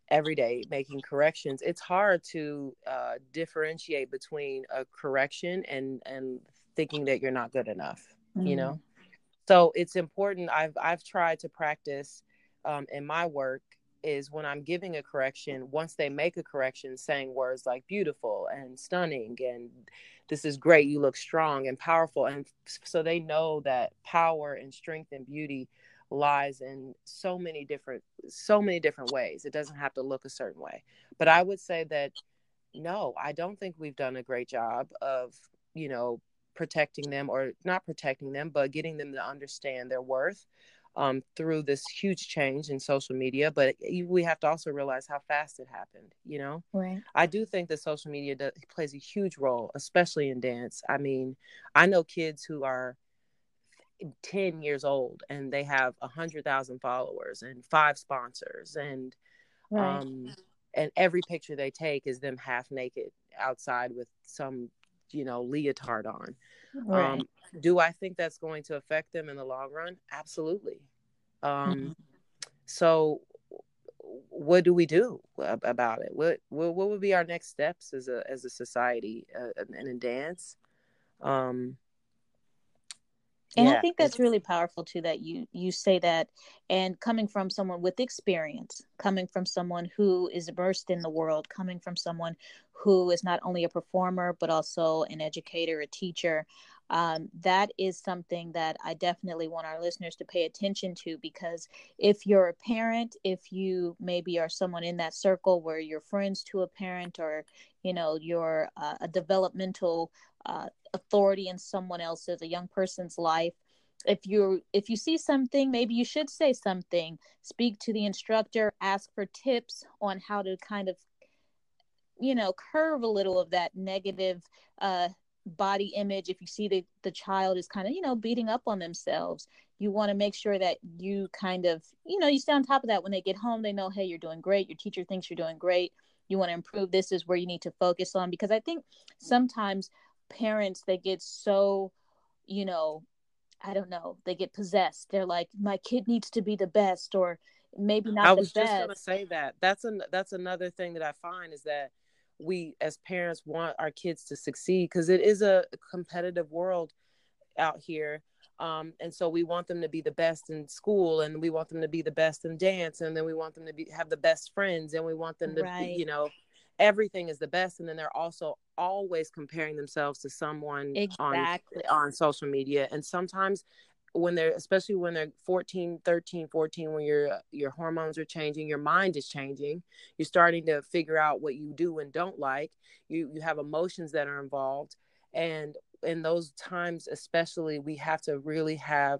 every day making corrections it's hard to uh, differentiate between a correction and and thinking that you're not good enough mm-hmm. you know so it's important i've i've tried to practice um, in my work is when i'm giving a correction once they make a correction saying words like beautiful and stunning and this is great you look strong and powerful. And so they know that power and strength and beauty lies in so many different so many different ways. It doesn't have to look a certain way. But i would say that no i don't think we've done a great job of you know protecting them or not protecting them, but getting them to understand their worth um, through this huge change in social media. But we have to also realize how fast it happened. You know, right? I do think that social media does, plays a huge role, especially in dance. I mean, I know kids who are 10 years old and they have a hundred thousand followers and five sponsors and right. um and every picture they take is them half naked outside with some you know leotard on. Right. um do i think that's going to affect them in the long run? Absolutely. Um mm-hmm. so what do we do about it? What, what what would be our next steps as a as a society uh, and in dance? Um and yeah, i think that's really powerful too that you you say that and coming from someone with experience coming from someone who is immersed in the world coming from someone who is not only a performer but also an educator a teacher um, that is something that i definitely want our listeners to pay attention to because if you're a parent if you maybe are someone in that circle where you're friends to a parent or you know you're uh, a developmental uh, authority in someone else's a young person's life. If you if you see something maybe you should say something. Speak to the instructor ask for tips on how to kind of you know curve a little of that negative uh body image. If you see the the child is kind of you know beating up on themselves you want to make sure that you kind of you know you stay on top of that. When they get home they know hey you're doing great. Your teacher thinks you're doing great. You want to improve. This is where you need to focus on. Because i think sometimes parents they get so you know i don't know they get possessed. They're like my kid needs to be the best or maybe not i was just going to say that. That's an that's another thing that i find is that we as parents want our kids to succeed because it is a competitive world out here um, and so we want them to be the best in school and we want them to be the best in dance and then we want them to be have the best friends and we want them to right. be, you know everything is the best and then they're also always comparing themselves to someone exactly. on on social media. And sometimes when they're especially when they're 14 13 14 when your your hormones are changing your mind is changing you're starting to figure out what you do and don't like. You you have emotions that are involved. And in those times especially we have to really have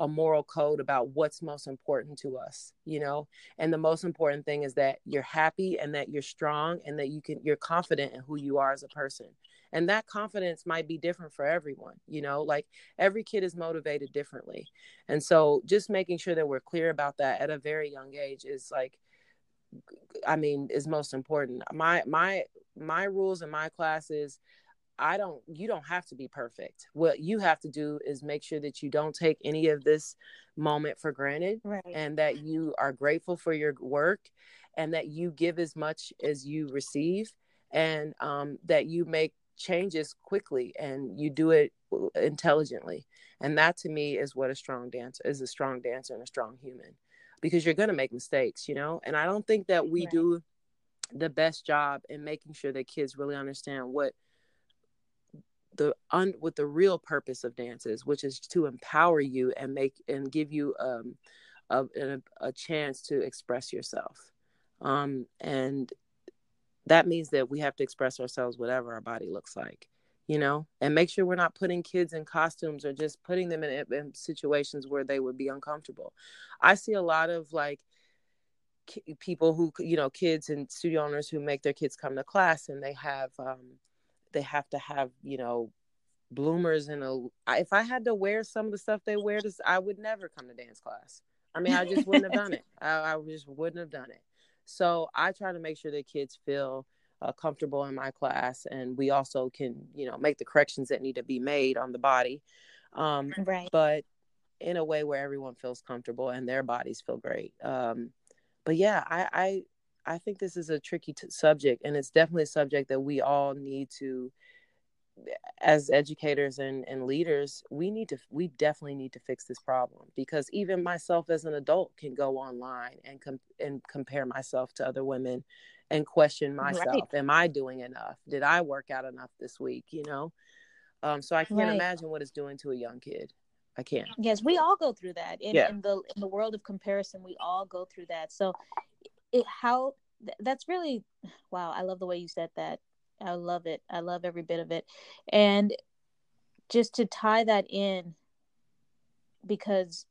a moral code about what's most important to us you know? And the most important thing is that you're happy and that you're strong and that you can you're confident in who you are as a person. And that confidence might be different for everyone you know? Like every kid is motivated differently. And so just making sure that we're clear about that at a very young age is like i mean is most important. My my my rules in my classes I don't you don't have to be perfect. What you have to do is make sure that you don't take any of this moment for granted right. and that you are grateful for your work and that you give as much as you receive and um, that you make changes quickly and you do it intelligently. And that to me is what a strong dancer is a strong dancer and a strong human because you're going to make mistakes, you know? And I don't think that we right. do the best job in making sure that kids really understand what the un with the real purpose of dances, which is to empower you and make and give you um, a, a, a chance to express yourself. Um, and that means that we have to express ourselves whatever our body looks like, you know, and make sure we're not putting kids in costumes or just putting them in, in situations where they would be uncomfortable. I see a lot of like people who, you know, kids and studio owners who make their kids come to class and they have, um, they have to have you know bloomers and a if i had to wear some of the stuff they wear this i would never come to dance class. I mean i just wouldn't have done it. I, I, just wouldn't have done it. So i try to make sure that kids feel uh, comfortable in my class and we also can you know make the corrections that need to be made on the body. Um, right. but in a way where everyone feels comfortable and their bodies feel great. Um, but yeah i i think this is a tricky t- subject, and it's definitely a subject that we all need to, as educators and, and leaders, we need to, we definitely need to fix this problem because even myself as an adult can go online and com- and compare myself to other women and question myself: right. Am I doing enough? Did I work out enough this week? You know, um, so I can't right. imagine what it's doing to a young kid. I can't. Yes, we all go through that in, yeah. in the in the world of comparison. We all go through that. So it how that's really wow i love the way you said that. I love it. I love every bit of it. And just to tie that in because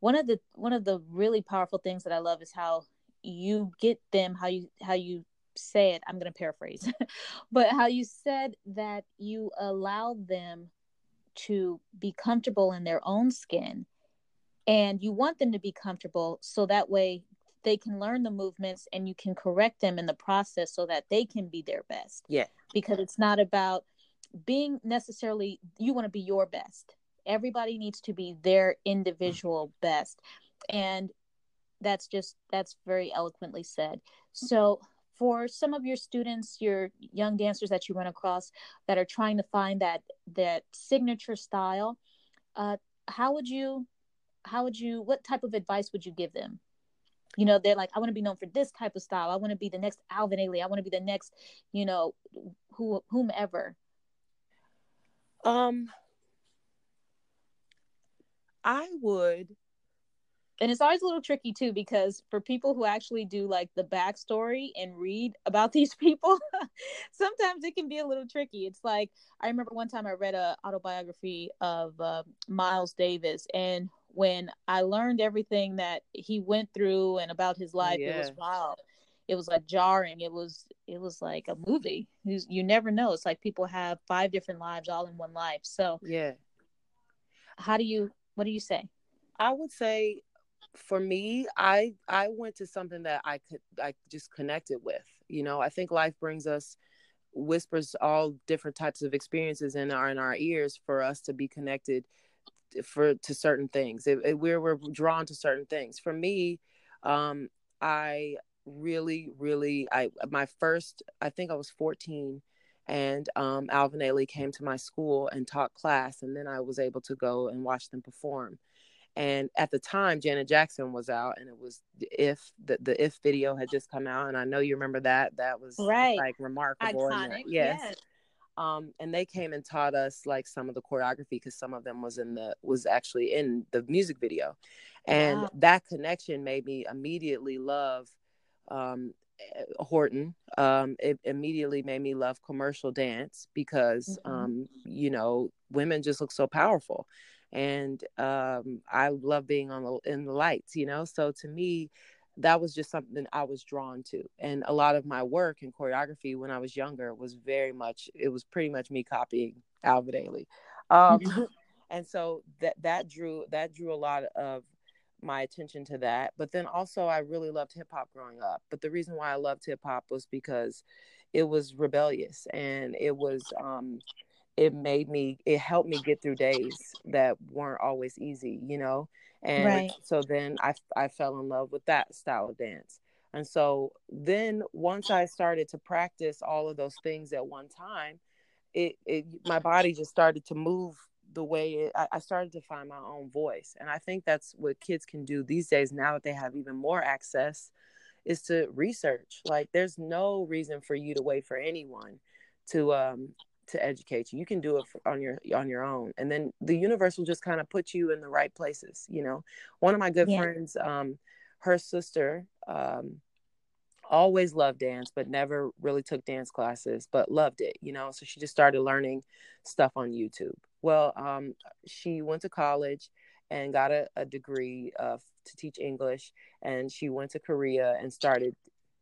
one of the one of the really powerful things that i love is how you get them how you how you say it. I'm going to paraphrase but how you said that you allow them to be comfortable in their own skin and you want them to be comfortable so that way they can learn the movements and you can correct them in the process so that they can be their best. Yeah. Because it's not about being necessarily you want to be your best. Everybody needs to be their individual best. And that's just that's very eloquently said. So for some of your students, your young dancers that you run across that are trying to find that that signature style, uh, how would you how would you what type of advice would you give them you know they're like i want to be known for this type of style. I want to be the next alvin ailey. I want to be the next you know who whomever. Um i would and it's always a little tricky too because for people who actually do like the backstory and read about these people sometimes it can be a little tricky. It's like i remember one time i read a autobiography of uh, miles davis and when I learned everything that he went through and about his oh, life, yeah. it was wild. It was like jarring. It was it was like a movie. You, you never know. It's like people have five different lives all in one life. So yeah. How do you what do you say? I would say for me, I I went to something that I could I just connected with. You know, I think life brings us whispers all different types of experiences in our in our ears for us to be connected for to certain things. It, it, we're we're drawn to certain things. For me, um, I really, really, I my first, I think I was 14, and um, Alvin Ailey came to my school and taught class, and then I was able to go and watch them perform. And at the time, Janet Jackson was out, and it was if the, the if video had just come out, and I know you remember that. That was right, like remarkable. Iconic. yes. yes. Um, and they came and taught us like some of the choreography because some of them was in the was actually in the music video, and wow. that connection made me immediately love um, eh, Horton. Um, it immediately made me love commercial dance because mm-hmm. um, you know women just look so powerful and um, I love being on the in the lights, you know. So to me, that was just something I was drawn to, and a lot of my work in choreography when I was younger was very much it was pretty much me copying Alvin Ailey, um, and so that that drew that drew a lot of my attention to that. But then also I really loved hip hop growing up. But the reason why I loved hip hop was because it was rebellious and it was um it made me it helped me get through days that weren't always easy you know? And right. so then i i fell in love with that style of dance. And so then once i started to practice all of those things at one time it, it my body just started to move the way it, I, I started to find my own voice. And i think that's what kids can do these days now that they have even more access is to research. Like there's no reason for you to wait for anyone to um to educate you. You can do it on your on your own, and then the universe will just kind of put you in the right places. You know, one of my good yeah. friends, um, her sister, um, always loved dance, but never really took dance classes, but loved it. You know, so she just started learning stuff on YouTube. Well, um, she went to college and got a, a degree uh, to teach English, and she went to Korea and started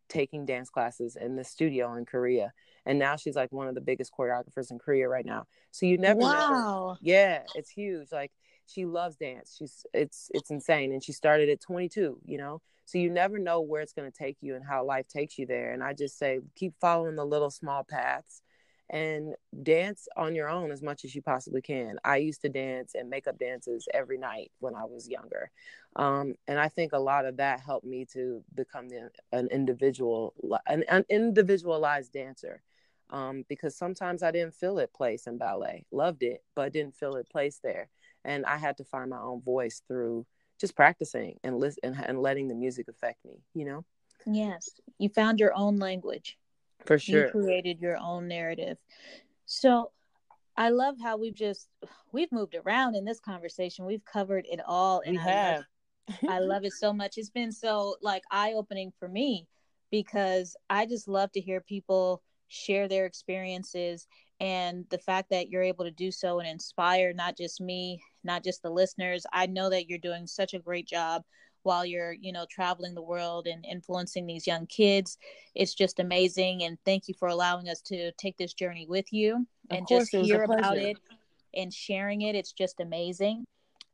taking dance classes in the studio in Korea and now she's like one of the biggest choreographers in Korea right now. So you never wow. know. Yeah, it's huge. Like she loves dance. She's it's it's insane and she started at 22, you know. So you never know where it's going to take you and how life takes you there. And I just say keep following the little small paths and dance on your own as much as you possibly can. I used to dance and makeup dances every night when I was younger. Um, and I think a lot of that helped me to become the, an individual, an, an individualized dancer um, because sometimes I didn't feel it place in ballet. Loved it, but didn't feel it place there. And I had to find my own voice through just practicing and listen and, and letting the music affect me. You know. Yes, you found your own language. For sure, you created your own narrative. So, I love how we've just we've moved around in this conversation. We've covered it all, and we I have. Love, I love it so much. It's been so like eye opening for me because I just love to hear people share their experiences and the fact that you're able to do so and inspire not just me not just the listeners. I know that you're doing such a great job while you're you know traveling the world and influencing these young kids. It's just amazing and thank you for allowing us to take this journey with you and just hear about it and sharing it. It's just amazing.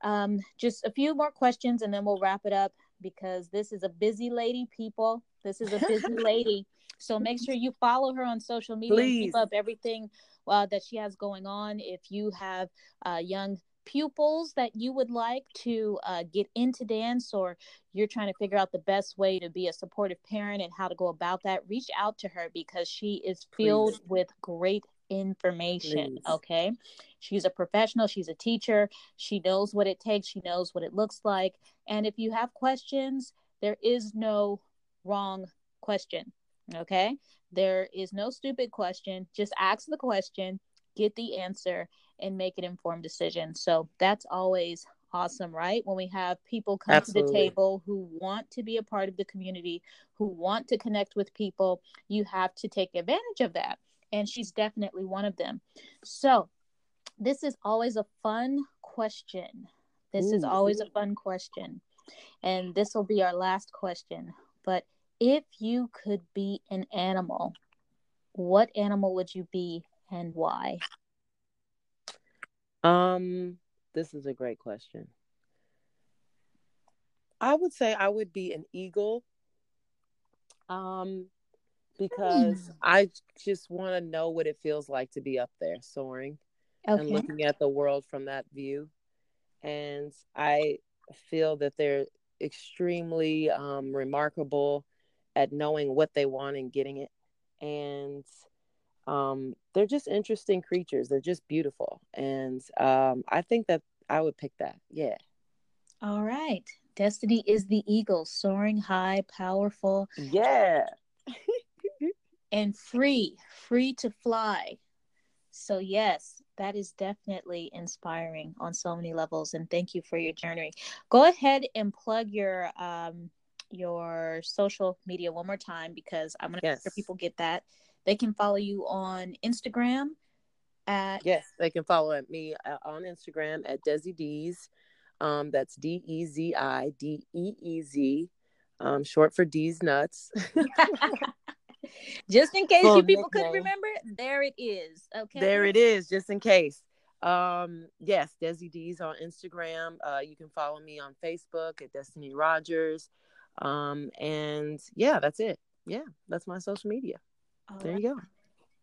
Um, just a few more questions and then we'll wrap it up because this is a busy lady people. This is a busy lady so make sure you follow her on social media Please. and keep up everything uh, that she has going on. If you have uh, young pupils that you would like to uh, get into dance or you're trying to figure out the best way to be a supportive parent and how to go about that, reach out to her because she is filled Please. with great information. Please. Okay. She's a professional, she's a teacher, she knows what it takes, she knows what it looks like. And if you have questions, there is no wrong question. Okay. There is no stupid question. Just ask the question, get the answer, and make an informed decision. So that's always awesome, right? When we have people come Absolutely. to the table who want to be a part of the community, who want to connect with people, you have to take advantage of that. And she's definitely one of them. So this is always a fun question. This Ooh. is always a fun question. And this will be our last question. But if you could be an animal, what animal would you be and why? Um, this is a great question. I would say I would be an eagle. Um, because hmm. I just want to know what it feels like to be up there soaring okay. and looking at the world from that view. And I feel that they're extremely um, remarkable at knowing what they want and getting it. And um, they're just interesting creatures. They're just beautiful. And um, I think that I would pick that. Yeah. All right. Destini is the eagle, soaring high, powerful. Yeah. and free, free to fly. So, yes, that is definitely inspiring on so many levels. And thank you for your journey. Go ahead and plug your um, your social media one more time because I'm going to yes. make sure people get that. They can follow you on Instagram at. Yes, they can follow me uh, on Instagram at Dezi Deez. Um, that's D E Z I D E E Z, um, short for D's nuts. just in case you people couldn't remember, there it is. Okay. There it is, just in case. Um, yes, Dezi Deez on Instagram. Uh, you can follow me on Facebook at Destini Rogers. Um, and yeah, that's it. Yeah, that's my social media. All there right. you go.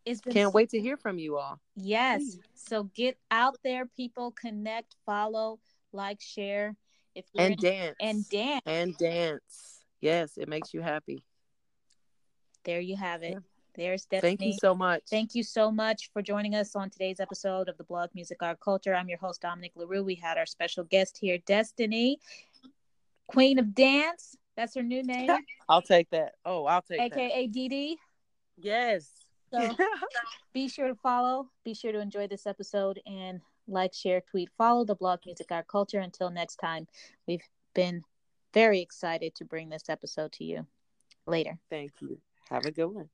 It's been Can't so- wait to hear from you all. Yes. Please. So get out there, people, connect, follow, like, share. If and in- dance. And dance. And dance. Yes, it makes you happy. There you have it. Yeah. There's Stephanie. Thank you so much. Thank you so much for joining us on today's episode of the Blog Music Art Culture. I'm your host, Dominique LaRue. We had our special guest here, Destini, Queen of Dance. That's her new name. I'll take that. Oh, I'll take that. AKA that. DD. Yes. So be sure to follow. Be sure to enjoy this episode and like, share, tweet, follow the blog Music Art Culture. Until next time, we've been very excited to bring this episode to you. Later. Thank you. Have a good one.